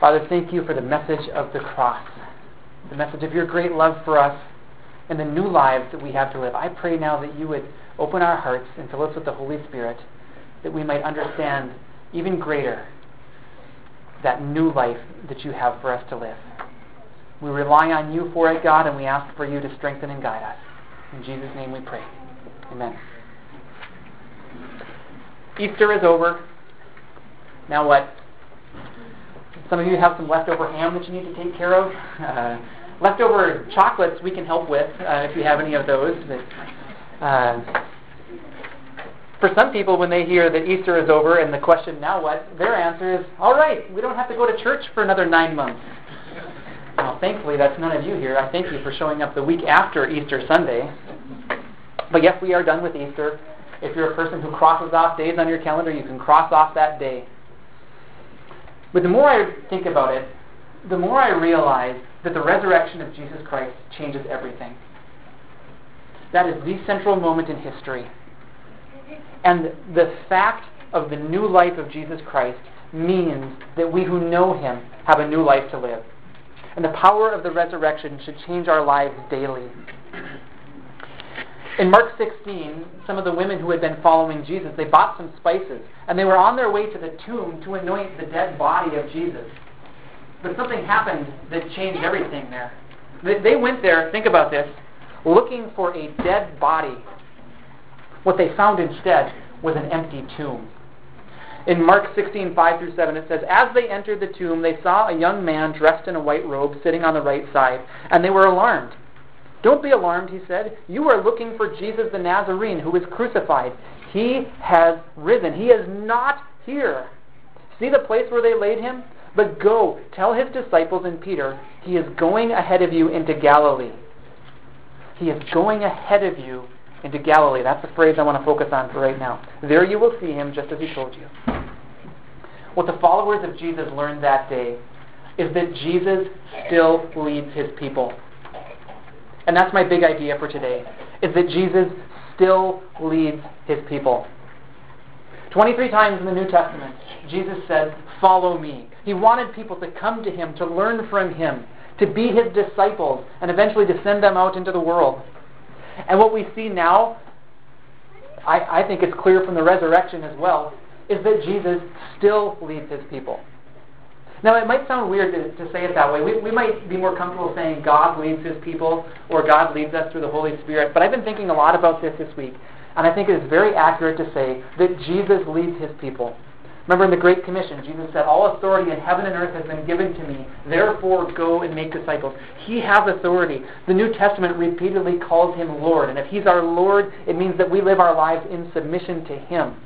Father, thank you for the message of the cross, the message of your great love for us and the new lives that we have to live. I pray now that you would open our hearts and fill us with the Holy Spirit, that we might understand even greater that new life that you have for us to live. We rely on you for it, God, and we ask for you to strengthen and guide us. In Jesus' name we pray. Amen. Easter is over. Now what? Some of you have some leftover ham that you need to take care of. Uh, leftover chocolates we can help with uh, if you have any of those. But, uh, for some people, when they hear that Easter is over and the question, now what, their answer is, all right, we don't have to go to church for another nine months. Well, thankfully, that's none of you here. I thank you for showing up the week after Easter Sunday. But yes, we are done with Easter. If you're a person who crosses off days on your calendar, you can cross off that day. But the more I think about it, the more I realize that the resurrection of Jesus Christ changes everything. That is the central moment in history. And the fact of the new life of Jesus Christ means that we who know him have a new life to live. And the power of the resurrection should change our lives daily. In Mark 16, some of the women who had been following Jesus, they bought some spices, and they were on their way to the tomb to anoint the dead body of Jesus. But something happened that changed everything there. They went there, think about this, looking for a dead body. What they found instead was an empty tomb. In Mark 16, 5 through 7, it says, As they entered the tomb, they saw a young man dressed in a white robe sitting on the right side, and they were alarmed. Don't be alarmed, he said. You are looking for Jesus the Nazarene who was crucified. He has risen. He is not here. See the place where they laid him? But go, tell his disciples and Peter, he is going ahead of you into Galilee. He is going ahead of you into Galilee. That's the phrase I want to focus on for right now. There you will see him just as he told you. What the followers of Jesus learned that day is that Jesus still leads his people. And that's my big idea for today, is that Jesus still leads his people. 23 times in the New Testament, Jesus said, Follow me. He wanted people to come to him, to learn from him, to be his disciples, and eventually to send them out into the world. And what we see now, I, I think it's clear from the resurrection as well, is that Jesus still leads his people. Now, it might sound weird to, to say it that way. We, we might be more comfortable saying God leads his people or God leads us through the Holy Spirit, but I've been thinking a lot about this this week, and I think it is very accurate to say that Jesus leads his people. Remember in the Great Commission, Jesus said, All authority in heaven and earth has been given to me. Therefore, go and make disciples. He has authority. The New Testament repeatedly calls him Lord. And if he's our Lord, it means that we live our lives in submission to him.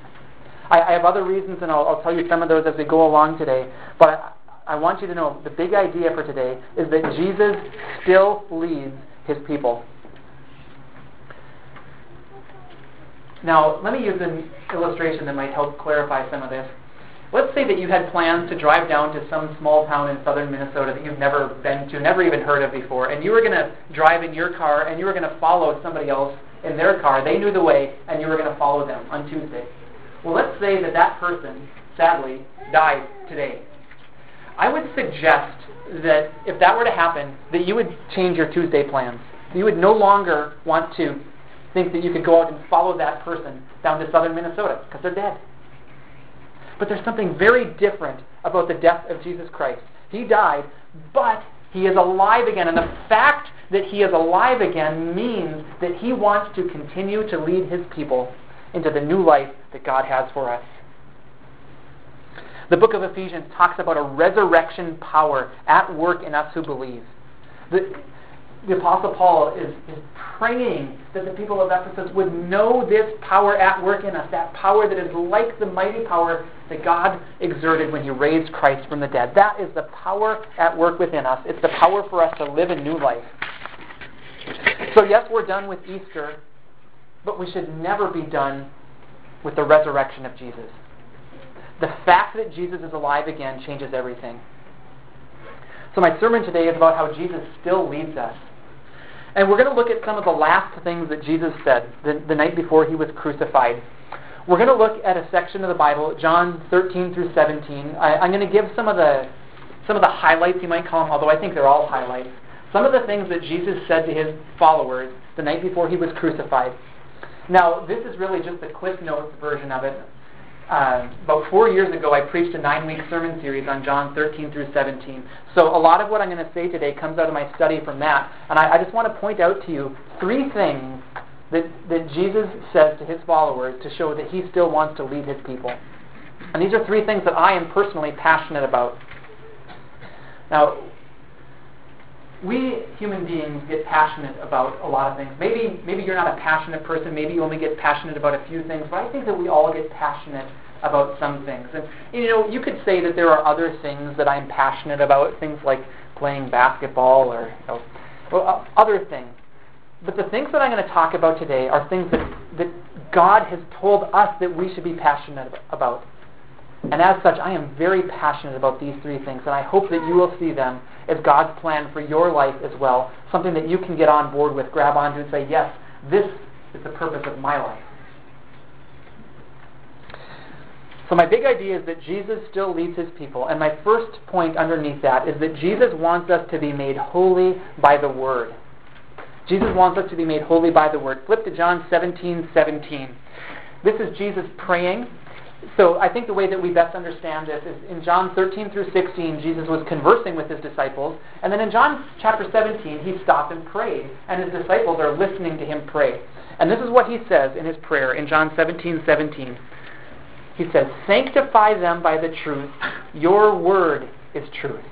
I, have other reasons, and I'll, I'll, tell you some of those as we go along today. But I, want you to know the big idea for today is that Jesus still leads his people. Now, let me use an illustration that might help clarify some of this. Let's say that you had plans to drive down to some small town in southern Minnesota that you've never been to, never even heard of before, and you were going to drive in your car and you were going to follow somebody else in their car. They knew the way, and you were going to follow them on Tuesday. Well, let's say that that person, sadly, died today. I would suggest that if that were to happen, that you would change your Tuesday plans. You would no longer want to think that you could go out and follow that person down to southern Minnesota because they're dead. But there's something very different about the death of Jesus Christ. He died, but he is alive again. And the fact that he is alive again means that he wants to continue to lead his people into the new life that God has for us. The book of Ephesians talks about a resurrection power at work in us who believe. The, the Apostle Paul is, is praying that the people of Ephesus would know this power at work in us, that power that is like the mighty power that God exerted when he raised Christ from the dead. That is the power at work within us. It's the power for us to live a new life. So, yes, we're done with Easter, but we should never be done with the resurrection of Jesus. The fact that Jesus is alive again changes everything. So, my sermon today is about how Jesus still leads us. And we're going to look at some of the last things that Jesus said the, the night before he was crucified. We're going to look at a section of the Bible, John 13 through 17. I, I'm going to give some of the some of the highlights, you might call them, although I think they're all highlights. Some of the things that Jesus said to his followers the night before he was crucified. Now, this is really just the Cliff Notes version of it. Uh, about four years ago, I preached a nine week sermon series on John 13 through 17. So, a lot of what I'm going to say today comes out of my study from that. And I, I just want to point out to you three things that, that Jesus says to his followers to show that he still wants to lead his people. And these are three things that I am personally passionate about. Now, we human beings get passionate about a lot of things. Maybe maybe you're not a passionate person. Maybe you only get passionate about a few things. But I think that we all get passionate about some things. And you know, you could say that there are other things that I'm passionate about. Things like playing basketball or you know, well, uh, other things. But the things that I'm going to talk about today are things that that God has told us that we should be passionate about. And as such, I am very passionate about these three things, and I hope that you will see them as God's plan for your life as well, something that you can get on board with, grab onto, and say, yes, this is the purpose of my life. So, my big idea is that Jesus still leads his people, and my first point underneath that is that Jesus wants us to be made holy by the Word. Jesus wants us to be made holy by the Word. Flip to John 17 17. This is Jesus praying so I think the way that we best understand this is in John 13 through 16, Jesus was conversing with his disciples. And then in John chapter 17, he stopped and prayed. And his disciples are listening to him pray. And this is what he says in his prayer in John 17 17. He says, Sanctify them by the truth. Your word is truth.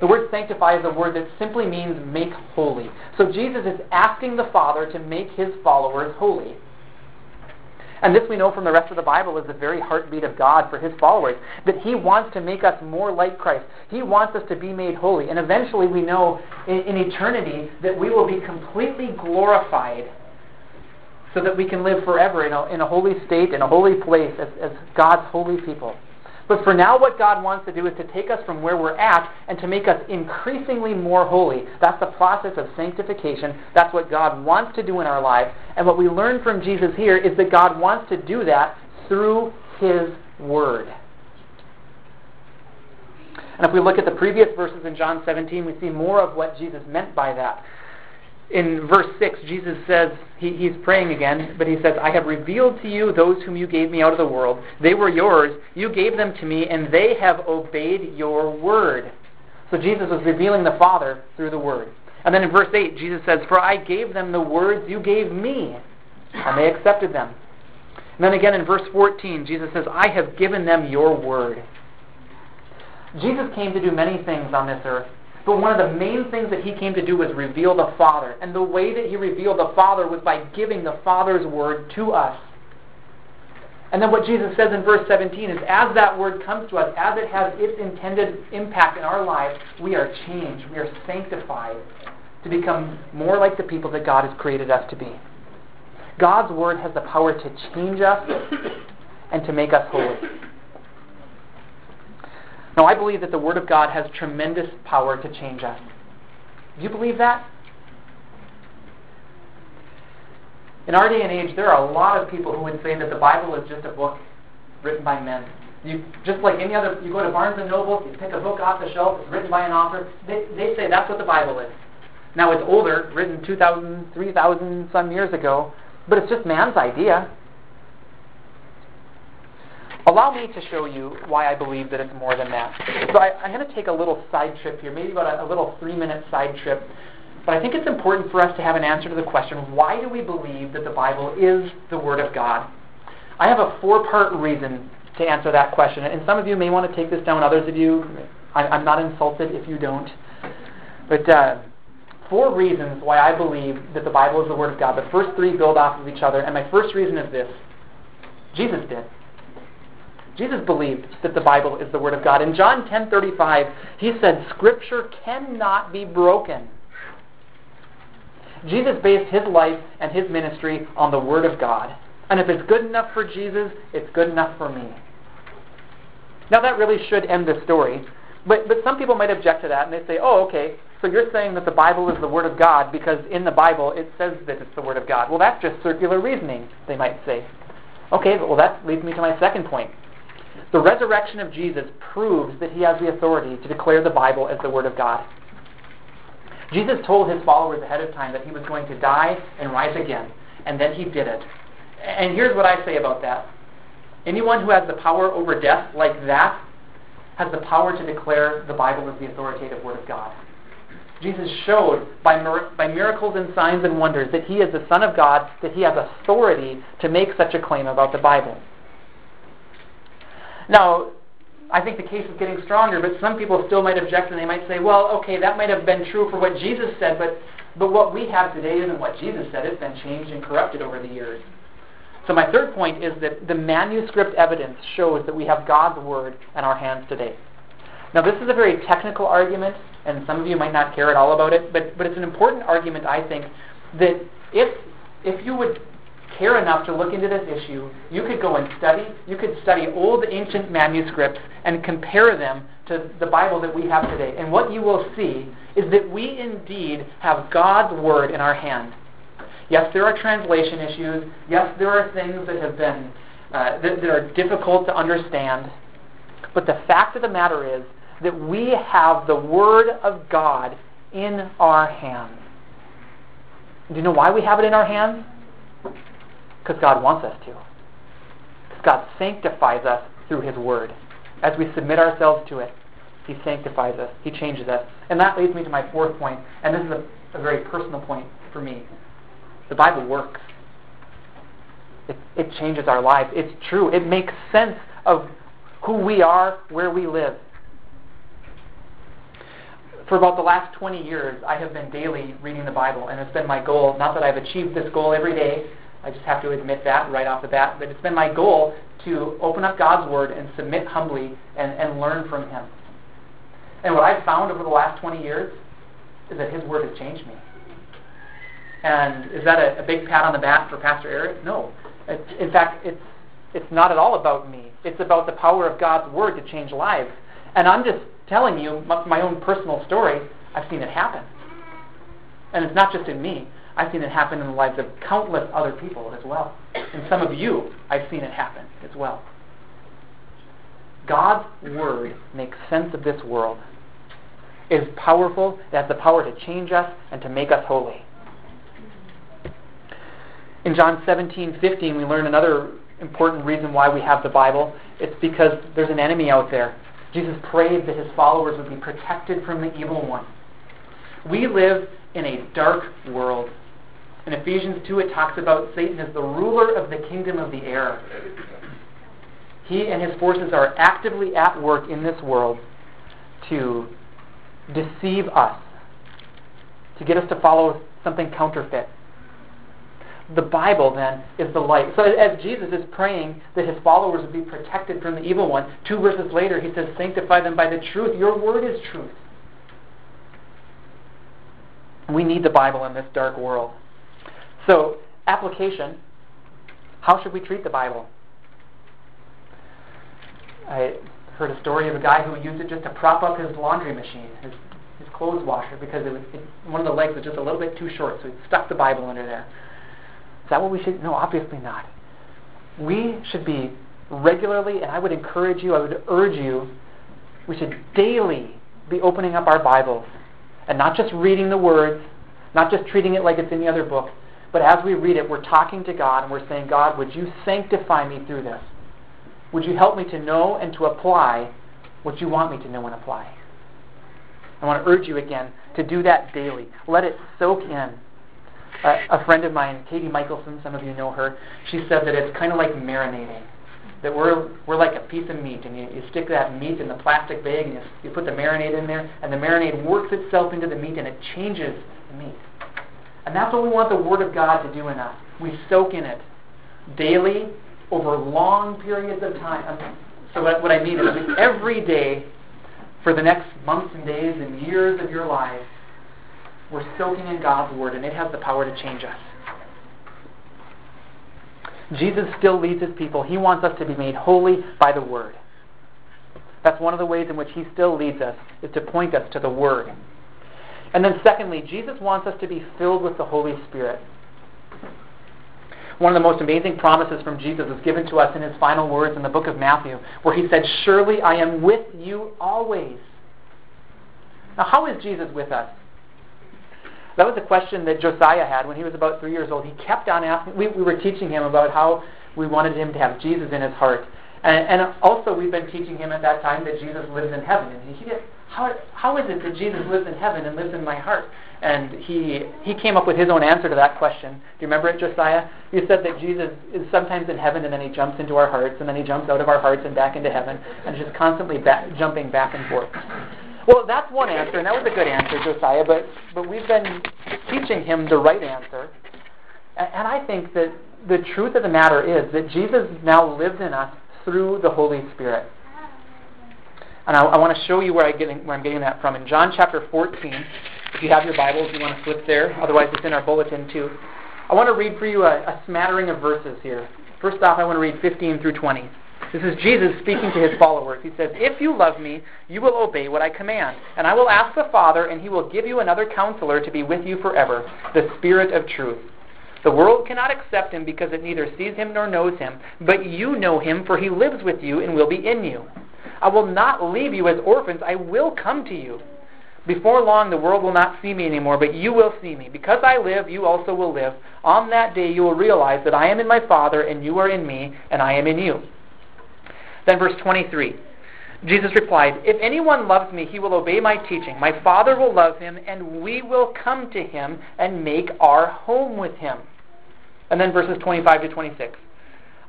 The word sanctify is a word that simply means make holy. So Jesus is asking the Father to make his followers holy. And this we know from the rest of the Bible is the very heartbeat of God for his followers, that he wants to make us more like Christ. He wants us to be made holy. And eventually we know in, in eternity that we will be completely glorified so that we can live forever in a, in a holy state, in a holy place as, as God's holy people. But for now, what God wants to do is to take us from where we're at and to make us increasingly more holy. That's the process of sanctification. That's what God wants to do in our lives. And what we learn from Jesus here is that God wants to do that through His Word. And if we look at the previous verses in John 17, we see more of what Jesus meant by that in verse 6, Jesus says, he, he's praying again, but he says, I have revealed to you those whom you gave me out of the world. They were yours. You gave them to me, and they have obeyed your word. So Jesus was revealing the Father through the word. And then in verse 8, Jesus says, For I gave them the words you gave me, and they accepted them. And then again in verse 14, Jesus says, I have given them your word. Jesus came to do many things on this earth. But one of the main things that he came to do was reveal the Father. And the way that he revealed the Father was by giving the Father's word to us. And then what Jesus says in verse 17 is as that word comes to us, as it has its intended impact in our lives, we are changed. We are sanctified to become more like the people that God has created us to be. God's word has the power to change us and to make us holy. Now, I believe that the Word of God has tremendous power to change us. Do you believe that? In our day and age, there are a lot of people who would say that the Bible is just a book written by men. You just like any other, you go to Barnes and Noble, you pick a book off the shelf, it's written by an author. They, they say that's what the Bible is. Now it's older, written 2,000, 3,000 some years ago, but it's just man's idea. Allow me to show you why I believe that it's more than that. So I, am going to take a little side trip here, maybe about a, a little three minute side trip. But I think it's important for us to have an answer to the question why do we believe that the Bible is the Word of God? I have a four part reason to answer that question. And some of you may want to take this down, others of you, I, I'm not insulted if you don't. But uh, four reasons why I believe that the Bible is the Word of God. The first three build off of each other. And my first reason is this Jesus did. Jesus believed that the Bible is the Word of God. In John 10:35, he said, "Scripture cannot be broken." Jesus based his life and his ministry on the Word of God. And if it's good enough for Jesus, it's good enough for me. Now that really should end the story. But, but some people might object to that and they say, oh, okay, so you're saying that the Bible is the Word of God because in the Bible it says that it's the Word of God. Well, that's just circular reasoning, they might say. Okay, well, that leads me to my second point. The resurrection of Jesus proves that he has the authority to declare the Bible as the Word of God. Jesus told his followers ahead of time that he was going to die and rise again, and then he did it. And here's what I say about that. Anyone who has the power over death like that has the power to declare the Bible as the authoritative Word of God. Jesus showed by, by miracles and signs and wonders that he is the Son of God, that he has authority to make such a claim about the Bible. Now, I think the case is getting stronger, but some people still might object and they might say, well, okay, that might have been true for what Jesus said, but, but what we have today isn't what Jesus said. It's been changed and corrupted over the years. So my third point is that the manuscript evidence shows that we have God's Word in our hands today. Now, this is a very technical argument, and some of you might not care at all about it, but, but it's an important argument, I think, that if, if you would care enough to look into this issue, you could go and study, you could study old ancient manuscripts and compare them to the Bible that we have today. And what you will see is that we indeed have God's Word in our hand. Yes, there are translation issues. Yes, there are things that have been uh, that, that are difficult to understand. But the fact of the matter is that we have the Word of God in our hands. Do you know why we have it in our hands? Because God wants us to. Because God sanctifies us through His Word. As we submit ourselves to it, He sanctifies us, He changes us. And that leads me to my fourth point, and this is a, a very personal point for me. The Bible works. It, it changes our lives. It's true. It makes sense of who we are, where we live. For about the last 20 years, I have been daily reading the Bible, and it's been my goal. Not that I've achieved this goal every day, I just have to admit that right off the bat, but it's been my goal to open up God's Word and submit humbly and, and learn from Him. And what I've found over the last 20 years is that His Word has changed me. And is that a, a big pat on the back for Pastor Eric? No. In fact, it's it's not at all about me. It's about the power of God's Word to change lives. And I'm just telling you my, my own personal story. I've seen it happen. And it's not just in me. I've seen it happen in the lives of countless other people as well. And some of you, I've seen it happen as well. God's Word makes sense of this world. It is powerful. It has the power to change us and to make us holy. In John 17, 15, we learn another important reason why we have the Bible. It's because there's an enemy out there. Jesus prayed that his followers would be protected from the evil one. We live in a dark world. In Ephesians 2, it talks about Satan as the ruler of the kingdom of the air. He and his forces are actively at work in this world to deceive us, to get us to follow something counterfeit, the Bible then is the light. So as Jesus is praying that his followers would be protected from the evil one, two verses later he says, Sanctify them by the truth. Your word is truth. We need the Bible in this dark world. So, application how should we treat the Bible? I heard a story of a guy who used it just to prop up his laundry machine, his, his clothes washer, because it was, it, one of the legs was just a little bit too short, so he stuck the Bible under there. Is that what we should? No, obviously not. We should be regularly, and I would encourage you, I would urge you, we should daily be opening up our Bibles and not just reading the words, not just treating it like it's any other book, but as we read it, we're talking to God and we're saying, God, would you sanctify me through this? Would you help me to know and to apply what you want me to know and apply? I want to urge you again to do that daily. Let it soak in a friend of mine, Katie Michelson, some of you know her, she said that it's kind of like marinating. That we're, we're like a piece of meat, and you, you stick that meat in the plastic bag, and you, you put the marinade in there, and the marinade works itself into the meat, and it changes the meat. And that's what we want the Word of God to do in us. We soak in it daily over long periods of time. So what, I mean is every day for the next months and days and years of your life, we're soaking in God's Word, and it has the power to change us. Jesus still leads his people. He wants us to be made holy by the Word. That's one of the ways in which he still leads us, is to point us to the Word. And then secondly, Jesus wants us to be filled with the Holy Spirit. One of the most amazing promises from Jesus is given to us in his final words in the book of Matthew, where he said, Surely I am with you always. Now, how is Jesus with us? That was a question that Josiah had when he was about three years old. He kept on asking. We, we were teaching him about how we wanted him to have Jesus in his heart. And, and also, we've been teaching him at that time that Jesus lives in heaven. And he did, how, how is it that Jesus lives in heaven and lives in my heart? And he, he came up with his own answer to that question. Do you remember it, Josiah? You said that Jesus is sometimes in heaven and then he jumps into our hearts and then he jumps out of our hearts and back into heaven and just constantly back, jumping back and forth. Well, that's one answer, and that was a good answer, Josiah, but, but we've been teaching him the right answer. And, and I think that the truth of the matter is that Jesus now lives in us through the Holy Spirit. And I, I want to show you where, I getting, where I'm getting that from. In John chapter 14, if you have your Bibles, you want to flip there. Otherwise, it's in our bulletin too. I want to read for you a, a smattering of verses here. First off, I want to read 15 through 20. This is Jesus speaking to his followers. He says, If you love me, you will obey what I command. And I will ask the Father, and he will give you another counselor to be with you forever, the Spirit of truth. The world cannot accept him because it neither sees him nor knows him. But you know him, for he lives with you and will be in you. I will not leave you as orphans. I will come to you. Before long, the world will not see me anymore, but you will see me. Because I live, you also will live. On that day, you will realize that I am in my Father, and you are in me, and I am in you. Then, verse 23. Jesus replied, If anyone loves me, he will obey my teaching. My Father will love him, and we will come to him and make our home with him. And then verses 25 to 26.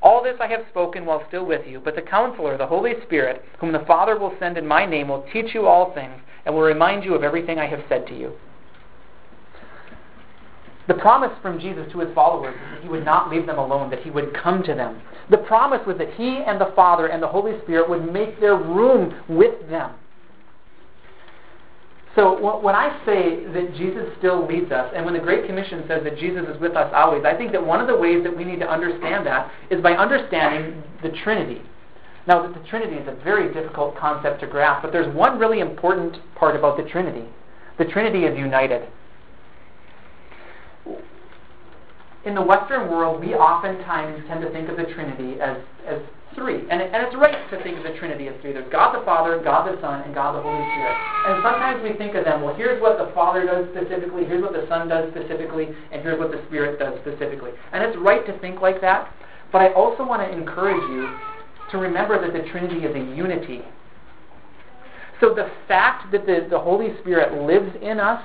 All this I have spoken while still with you, but the Counselor, the Holy Spirit, whom the Father will send in my name, will teach you all things and will remind you of everything I have said to you. The promise from Jesus to his followers that he would not leave them alone, that he would come to them. The promise was that he and the Father and the Holy Spirit would make their room with them. So when I say that Jesus still leads us, and when the Great Commission says that Jesus is with us always, I think that one of the ways that we need to understand that is by understanding the Trinity. Now, the Trinity is a very difficult concept to grasp, but there's one really important part about the Trinity. The Trinity is united. In the Western world, we oftentimes tend to think of the Trinity as, as three. And, and it's right to think of the Trinity as three. There's God the Father, God the Son, and God the Holy Spirit. And sometimes we think of them, well, here's what the Father does specifically, here's what the Son does specifically, and here's what the Spirit does specifically. And it's right to think like that. But I also want to encourage you to remember that the Trinity is a unity. So the fact that the, the Holy Spirit lives in us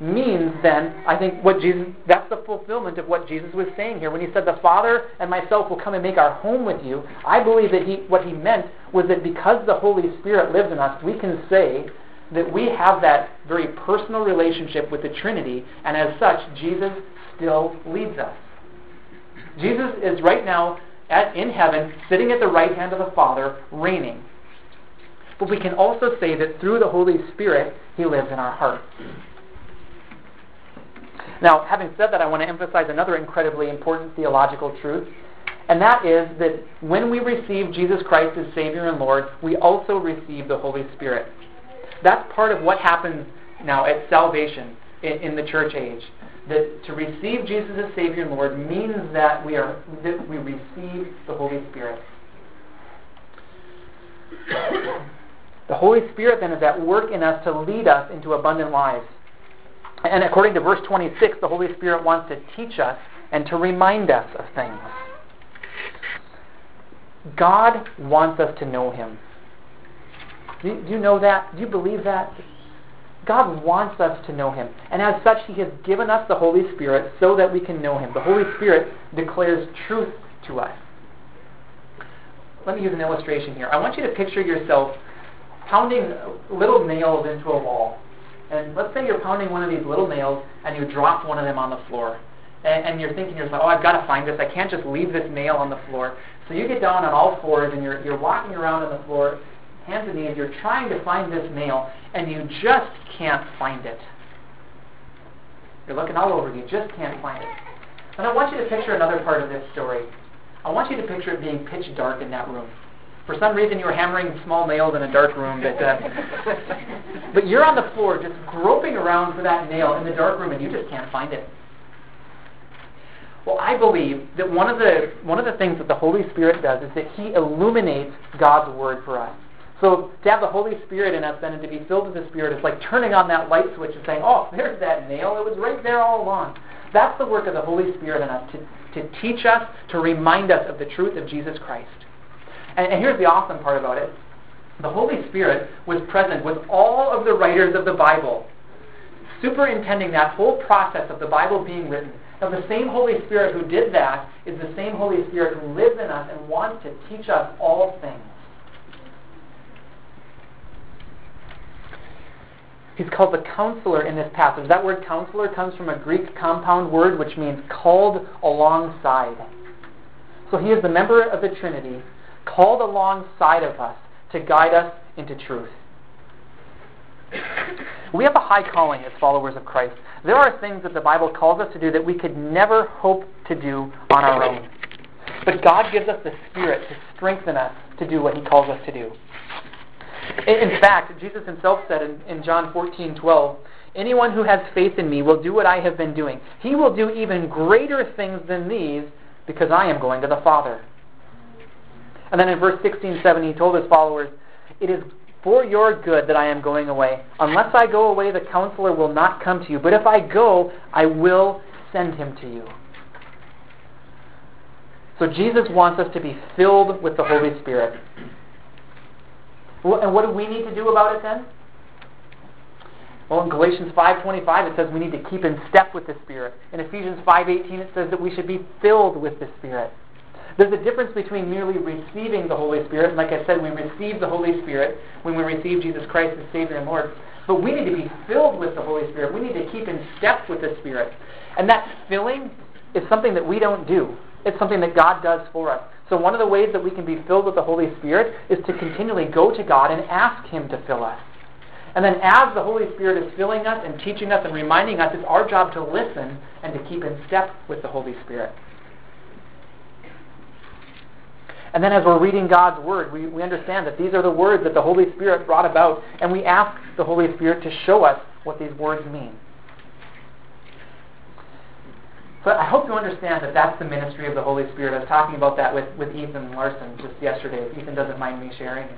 means then, I think what Jesus, that's the fulfillment of what Jesus was saying here. When he said, the Father and myself will come and make our home with you, I believe that he, what he meant was that because the Holy Spirit lives in us, we can say that we have that very personal relationship with the Trinity, and as such, Jesus still leads us. Jesus is right now at, in heaven, sitting at the right hand of the Father, reigning. But we can also say that through the Holy Spirit, he lives in our hearts. Now, having said that, I want to emphasize another incredibly important theological truth, and that is that when we receive Jesus Christ as Savior and Lord, we also receive the Holy Spirit. That's part of what happens now at salvation in, in the church age. That to receive Jesus as Savior and Lord means that we are that we receive the Holy Spirit. the Holy Spirit then is at work in us to lead us into abundant lives. And according to verse 26, the Holy Spirit wants to teach us and to remind us of things. God wants us to know Him. Do you, know that? Do you believe that? God wants us to know Him. And as such, He has given us the Holy Spirit so that we can know Him. The Holy Spirit declares truth to us. Let me use an illustration here. I want you to picture yourself pounding little nails into a wall. And let's say you're pounding one of these little nails and you drop one of them on the floor. And, and you're thinking to yourself, oh, I've got to find this. I can't just leave this nail on the floor. So you get down on all fours and you're, you're walking around on the floor, hands and knees. You're trying to find this nail and you just can't find it. You're looking all over. You just can't find it. And I want you to picture another part of this story. I want you to picture it being pitch dark in that room. For some reason, you were hammering small nails in a dark room, but uh, but you're on the floor just groping around for that nail in the dark room, and you just can't find it. Well, I believe that one of the one of the things that the Holy Spirit does is that He illuminates God's Word for us. So to have the Holy Spirit in us then and to be filled with the Spirit is like turning on that light switch and saying, "Oh, there's that nail. It was right there all along." That's the work of the Holy Spirit in us to, to teach us, to remind us of the truth of Jesus Christ. And, and here's the awesome part about it: the Holy Spirit was present with all of the writers of the Bible, superintending that whole process of the Bible being written. Now, the same Holy Spirit who did that is the same Holy Spirit who lives in us and wants to teach us all things. He's called the counselor in this passage. That word counselor comes from a Greek compound word which means called alongside. So he is the member of the Trinity, called alongside of us to guide us into truth. We have a high calling as followers of Christ. There are things that the Bible calls us to do that we could never hope to do on our own. But God gives us the Spirit to strengthen us to do what He calls us to do. In fact, Jesus Himself said in, in John 14 12, Anyone who has faith in me will do what I have been doing. He will do even greater things than these because I am going to the Father. And then in verse 16 7, He told His followers, It is for your good that I am going away. Unless I go away, the counselor will not come to you. But if I go, I will send him to you. So Jesus wants us to be filled with the Holy Spirit. And what do we need to do about it then? Well, in Galatians 5:25 it says we need to keep in step with the Spirit. In Ephesians 5:18 it says that we should be filled with the Spirit. There's a difference between merely receiving the Holy Spirit, like I said, we receive the Holy Spirit when we receive Jesus Christ as Savior and Lord. But we need to be filled with the Holy Spirit. We need to keep in step with the Spirit. And that filling is something that we don't do. It's something that God does for us. So one of the ways that we can be filled with the Holy Spirit is to continually go to God and ask Him to fill us. And then as the Holy Spirit is filling us and teaching us and reminding us, it's our job to listen and to keep in step with the Holy Spirit. And then as we're reading God's Word, we, we understand that these are the words that the Holy Spirit brought about, and we ask the Holy Spirit to show us what these words mean. So I hope you understand that that's the ministry of the Holy Spirit. I was talking about that with, with Ethan Larson just yesterday, if Ethan doesn't mind me sharing.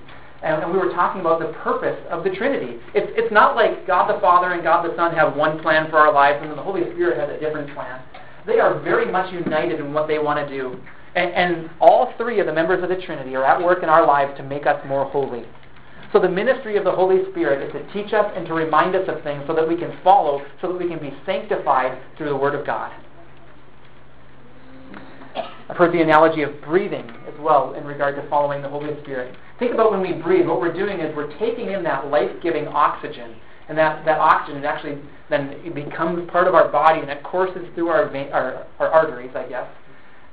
And, and we were talking about the purpose of the Trinity. It's, it's not like God the Father and God the Son have one plan for our lives, and then the Holy Spirit has a different plan. They are very much united in what they want to do. And, and all three of the members of the Trinity are at work in our lives to make us more holy. So the ministry of the Holy Spirit is to teach us and to remind us of things so that we can follow, so that we can be sanctified through the Word of God. I've heard the analogy of breathing as well in regard to following the Holy Spirit. Think about when we breathe, what we're doing is we're taking in that life-giving oxygen, and that, that oxygen actually then becomes part of our body and it courses through our, vein, our, our arteries, I guess,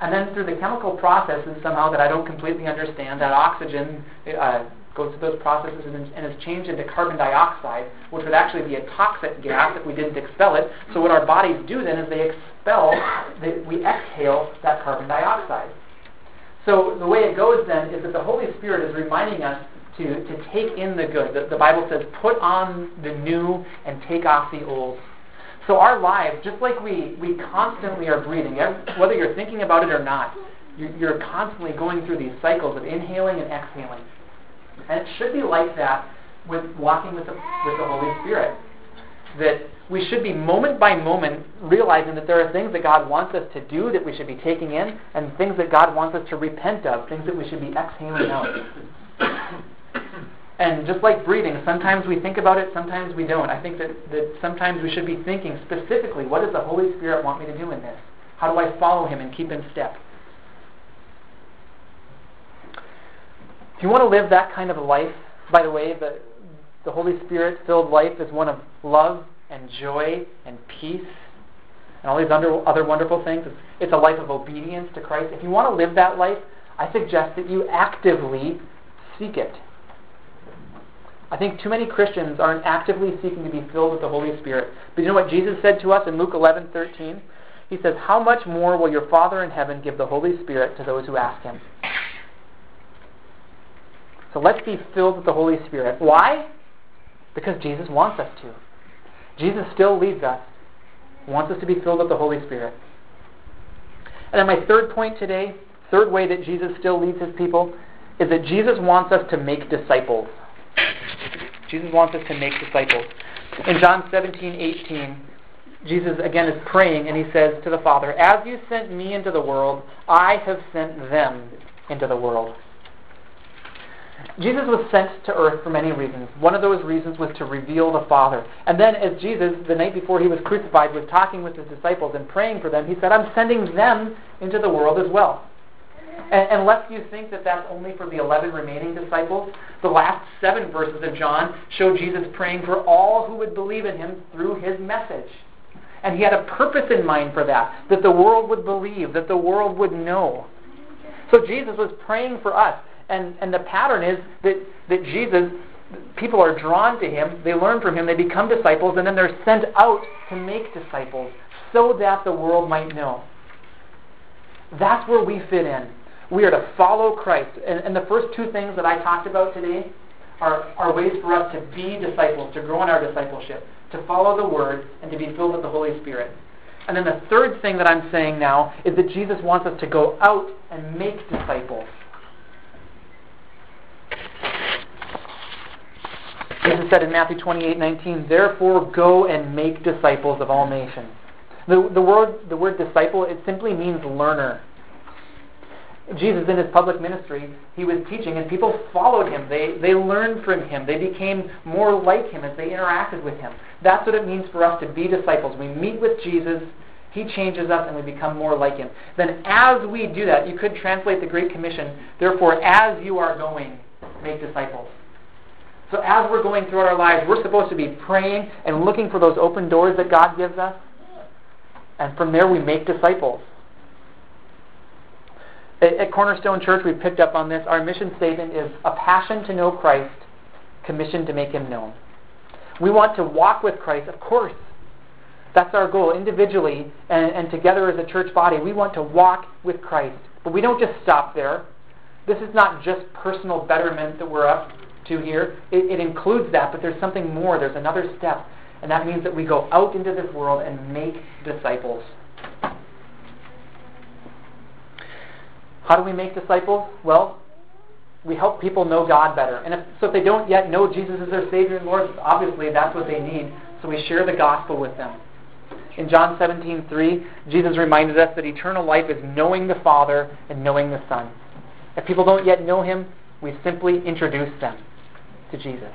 and then through the chemical processes somehow that I don't completely understand, that oxygen uh, goes through those processes and, and is changed into carbon dioxide, which would actually be a toxic gas if we didn't expel it. So what our bodies do then is they expel, they, we exhale that carbon dioxide. So the way it goes then is that the Holy Spirit is reminding us to, to take in the good. The, the Bible says, put on the new and take off the old. So our lives, just like we, we constantly are breathing, whether you're thinking about it or not, you're constantly going through these cycles of inhaling and exhaling. And it should be like that with walking with the, with the Holy Spirit. That we should be moment by moment realizing that there are things that God wants us to do that we should be taking in, and things that God wants us to repent of, things that we should be exhaling out. And just like breathing, sometimes we think about it, sometimes we don't. I think that, that sometimes we should be thinking specifically, what does the Holy Spirit want me to do in this? How do I follow Him and keep in step? If you want to live that kind of a life, by the way, the, the Holy Spirit filled life is one of love and joy and peace and all these under, other wonderful things. It's, it's a life of obedience to Christ. If you want to live that life, I suggest that you actively seek it. I think too many Christians aren't actively seeking to be filled with the Holy Spirit. But you know what Jesus said to us in Luke 11:13? He says, "How much more will your Father in heaven give the Holy Spirit to those who ask him?" So let's be filled with the Holy Spirit. Why? Because Jesus wants us to. Jesus still leads us. Wants us to be filled with the Holy Spirit. And then my third point today, third way that Jesus still leads his people, is that Jesus wants us to make disciples. Jesus wants us to make disciples. In John 17, 18, Jesus again is praying and he says to the Father, As you sent me into the world, I have sent them into the world. Jesus was sent to earth for many reasons. One of those reasons was to reveal the Father. And then, as Jesus, the night before he was crucified, was talking with his disciples and praying for them, he said, I'm sending them into the world as well. And unless you think that that's only for the 11 remaining disciples, the last seven verses of John show Jesus praying for all who would believe in him through his message. And he had a purpose in mind for that, that the world would believe, that the world would know. So Jesus was praying for us. And, and the pattern is that, that Jesus, people are drawn to him, they learn from him, they become disciples, and then they're sent out to make disciples so that the world might know. That's where we fit in. We are to follow Christ. And, and the first two things that I talked about today are, are ways for us to be disciples, to grow in our discipleship, to follow the Word, and to be filled with the Holy Spirit. And then the third thing that I'm saying now is that Jesus wants us to go out and make disciples. Jesus said in Matthew 28:19, "Therefore go and make disciples of all nations." The, the word the word disciple it simply means learner. Jesus in his public ministry, he was teaching and people followed him. They, they learned from him. They became more like him as they interacted with him. That's what it means for us to be disciples. We meet with Jesus, he changes us, and we become more like him. Then as we do that, you could translate the Great Commission, therefore, as you are going, make disciples. So as we're going throughout our lives, we're supposed to be praying and looking for those open doors that God gives us. And from there, we make disciples. At Cornerstone Church, we picked up on this. Our mission statement is a passion to know Christ, commissioned to make him known. We want to walk with Christ, of course. That's our goal, individually and, and together as a church body. We want to walk with Christ. But we don't just stop there. This is not just personal betterment that we're up to here. It, it includes that, but there's something more. There's another step. And that means that we go out into this world and make disciples. How do we make disciples? Well, we help people know God better. And if, so if they don't yet know Jesus as their Savior and Lord, obviously that's what they need. So we share the gospel with them. In John 17:3, Jesus reminded us that eternal life is knowing the Father and knowing the Son. If people don't yet know Him, we simply introduce them to Jesus.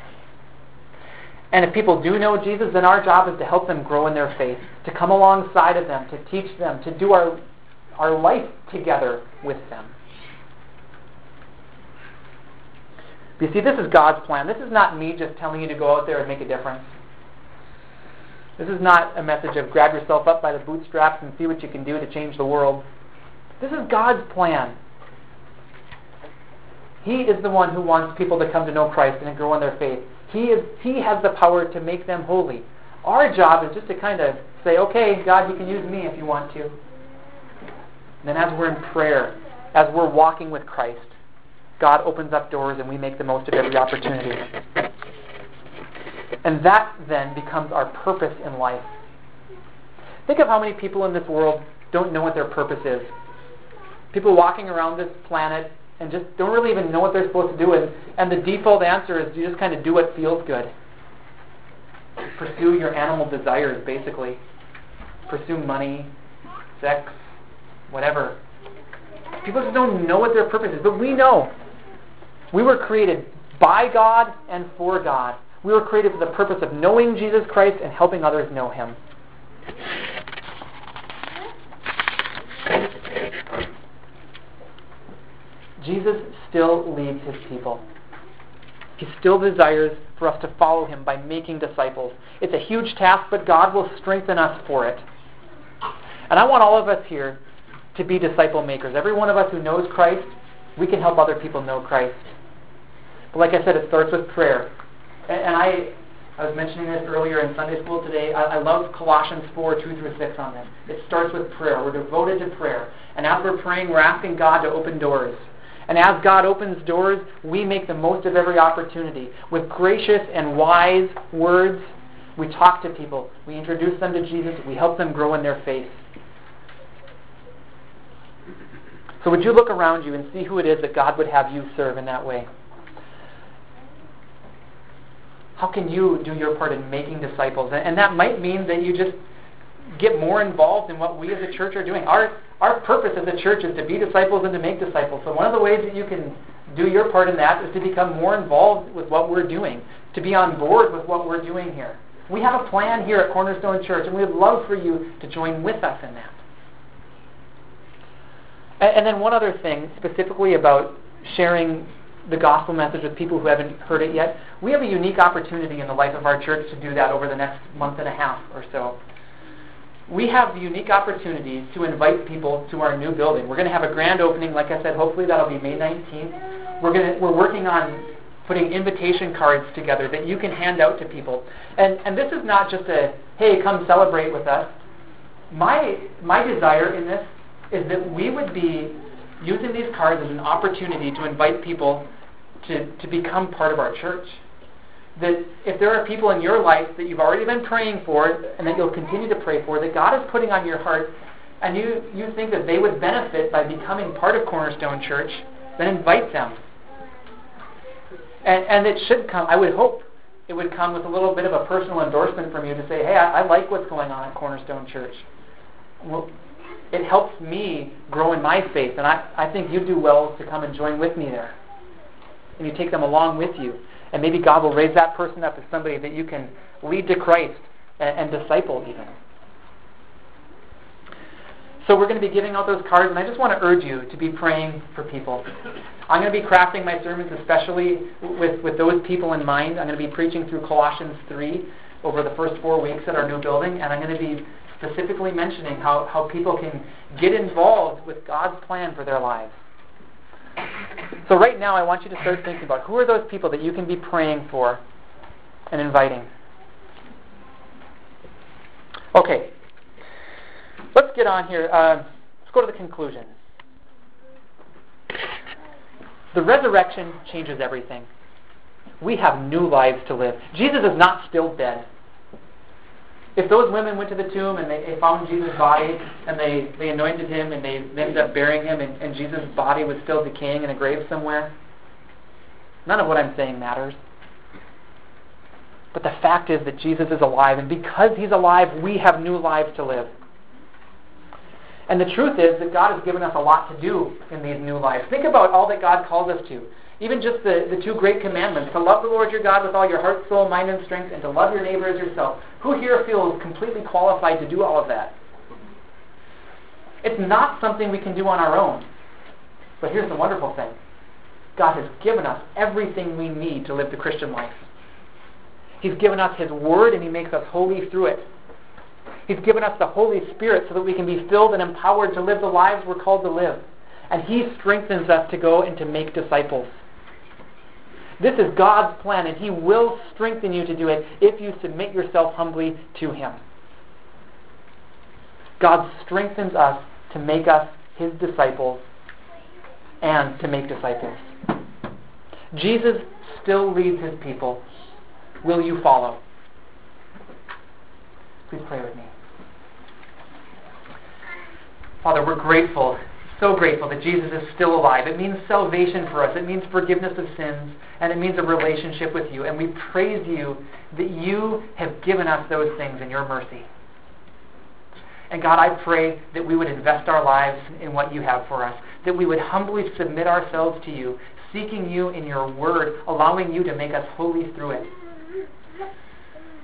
And if people do know Jesus, then our job is to help them grow in their faith, to come alongside of them, to teach them, to do our our life together with them. You see, this is God's plan. This is not me just telling you to go out there and make a difference. This is not a message of grab yourself up by the bootstraps and see what you can do to change the world. This is God's plan. He is the one who wants people to come to know Christ and grow in their faith. He, is, he has the power to make them holy. Our job is just to kind of say, okay, God, you can use me if you want to. And then as we're in prayer, as we're walking with Christ, God opens up doors and we make the most of every opportunity. And that then becomes our purpose in life. Think of how many people in this world don't know what their purpose is. People walking around this planet and just don't really even know what they're supposed to do. And, and the default answer is you just kind of do what feels good. Pursue your animal desires, basically. Pursue money, sex, whatever. People just don't know what their purpose is, but we know. We were created by God and for God. We were created for the purpose of knowing Jesus Christ and helping others know Him. Jesus still leads His people. He still desires for us to follow Him by making disciples. It's a huge task, but God will strengthen us for it. And I want all of us here to be disciple makers. Every one of us who knows Christ, we can help other people know Christ. But like I said, it starts with prayer. And, and I, I was mentioning this earlier in Sunday school today. I, I love Colossians 4, 2 through 6 on this. It starts with prayer. We're devoted to prayer. And as we're praying, we're asking God to open doors. And as God opens doors, we make the most of every opportunity. With gracious and wise words, we talk to people. We introduce them to Jesus. We help them grow in their faith. So would you look around you and see who it is that God would have you serve in that way? How can you do your part in making disciples? And that might mean that you just get more involved in what we as a church are doing. Our our purpose as a church is to be disciples and to make disciples. So one of the ways that you can do your part in that is to become more involved with what we're doing, to be on board with what we're doing here. We have a plan here at Cornerstone Church, and we'd love for you to join with us in that. And, and then one other thing, specifically about sharing the gospel message with people who haven't heard it yet. We have a unique opportunity in the life of our church to do that over the next month and a half or so we have the unique opportunity to invite people to our new building. We're going to have a grand opening, like I said, hopefully that'll be May 19th. We're going to, we're working on putting invitation cards together that you can hand out to people. And, and this is not just a, hey, come celebrate with us. My, my desire in this is that we would be using these cards as an opportunity to invite people to, to become part of our church that if there are people in your life that you've already been praying for and that you'll continue to pray for, that God is putting on your heart, and you, you think that they would benefit by becoming part of Cornerstone Church, then invite them. And, and it should come, I would hope it would come with a little bit of a personal endorsement from you to say, hey, I, I like what's going on at Cornerstone Church. Well, it helps me grow in my faith, and I, I think you do well to come and join with me there. And you take them along with you. And maybe God will raise that person up as somebody that you can lead to Christ and, and disciple even. So we're going to be giving out those cards, and I just want to urge you to be praying for people. I'm going to be crafting my sermons especially with, with those people in mind. I'm going to be preaching through Colossians 3 over the first four weeks at our new building, and I'm going to be specifically mentioning how, how people can get involved with God's plan for their lives. So right now, I want you to start thinking about who are those people that you can be praying for and inviting. Okay, let's get on here. Uh, let's go to the conclusion. The resurrection changes everything. We have new lives to live. Jesus is not still dead if those women went to the tomb and they, they found Jesus' body and they, they anointed him and they, ended up burying him and, and Jesus' body was still decaying in a grave somewhere, none of what I'm saying matters. But the fact is that Jesus is alive, and because he's alive, we have new lives to live. And the truth is that God has given us a lot to do in these new lives. Think about all that God calls us to. Even just the, the two great commandments to love the Lord your God with all your heart, soul, mind, and strength, and to love your neighbor as yourself. Who here feels completely qualified to do all of that? It's not something we can do on our own. But here's the wonderful thing God has given us everything we need to live the Christian life. He's given us His Word, and He makes us holy through it. He's given us the Holy Spirit so that we can be filled and empowered to live the lives we're called to live. And He strengthens us to go and to make disciples. This is God's plan, and He will strengthen you to do it if you submit yourself humbly to Him. God strengthens us to make us His disciples and to make disciples. Jesus still leads His people. Will you follow? Please pray with me. Father, we're grateful so grateful that Jesus is still alive. It means salvation for us. It means forgiveness of sins. And it means a relationship with you. And we praise you that you have given us those things in your mercy. And God, I pray that we would invest our lives in what you have for us, that we would humbly submit ourselves to you, seeking you in your word, allowing you to make us holy through it.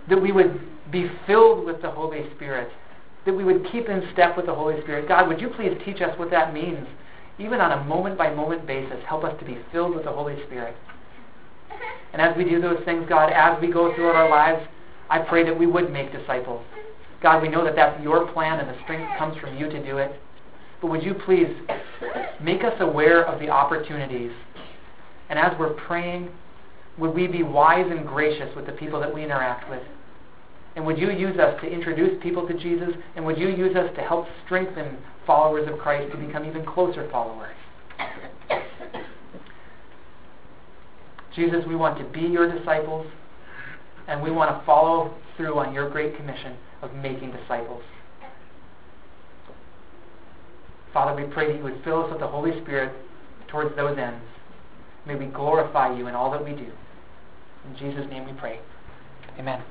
That we would be filled with the Holy Spirit that we would keep in step with the Holy Spirit. God, would you please teach us what that means, even on a moment by moment basis? Help us to be filled with the Holy Spirit. And as we do those things, God, as we go throughout our lives, I pray that we would make disciples. God, we know that that's your plan and the strength comes from you to do it. But would you please make us aware of the opportunities? And as we're praying, would we be wise and gracious with the people that we interact with? And would you use us to introduce people to Jesus? And would you use us to help strengthen followers of Christ to become even closer followers? Jesus, we want to be your disciples, and we want to follow through on your great commission of making disciples. Father, we pray that you would fill us with the Holy Spirit towards those ends. May we glorify you in all that we do. In Jesus' name we pray. Amen.